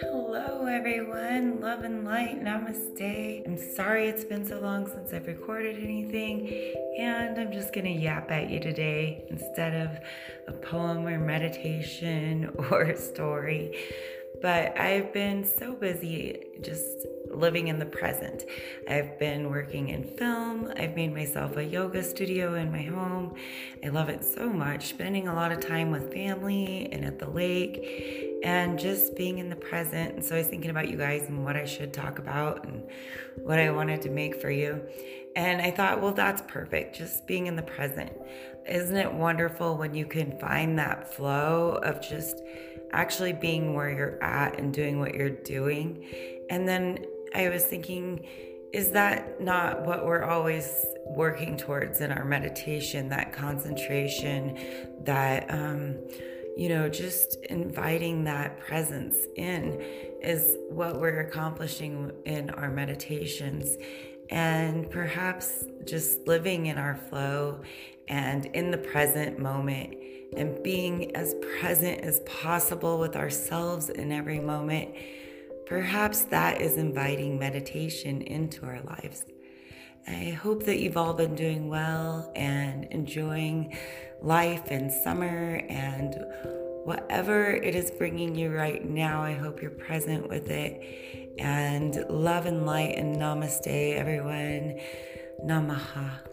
Hello, everyone. Love and light. Namaste. I'm sorry it's been so long since I've recorded anything, and I'm just gonna yap at you today instead of a poem or meditation or a story. But I've been so busy just living in the present. I've been working in film. I've made myself a yoga studio in my home. I love it so much, spending a lot of time with family and at the lake and just being in the present. And so I was thinking about you guys and what I should talk about and what I wanted to make for you. And I thought, well, that's perfect, just being in the present. Isn't it wonderful when you can find that flow of just actually being where you're at and doing what you're doing? And then I was thinking, is that not what we're always working towards in our meditation? That concentration, that, um, you know, just inviting that presence in is what we're accomplishing in our meditations. And perhaps just living in our flow and in the present moment and being as present as possible with ourselves in every moment Perhaps that is inviting meditation into our lives. I hope that you've all been doing well and enjoying life and summer and whatever it is bringing you right now. I hope you're present with it. And love and light and namaste, everyone. Namaha.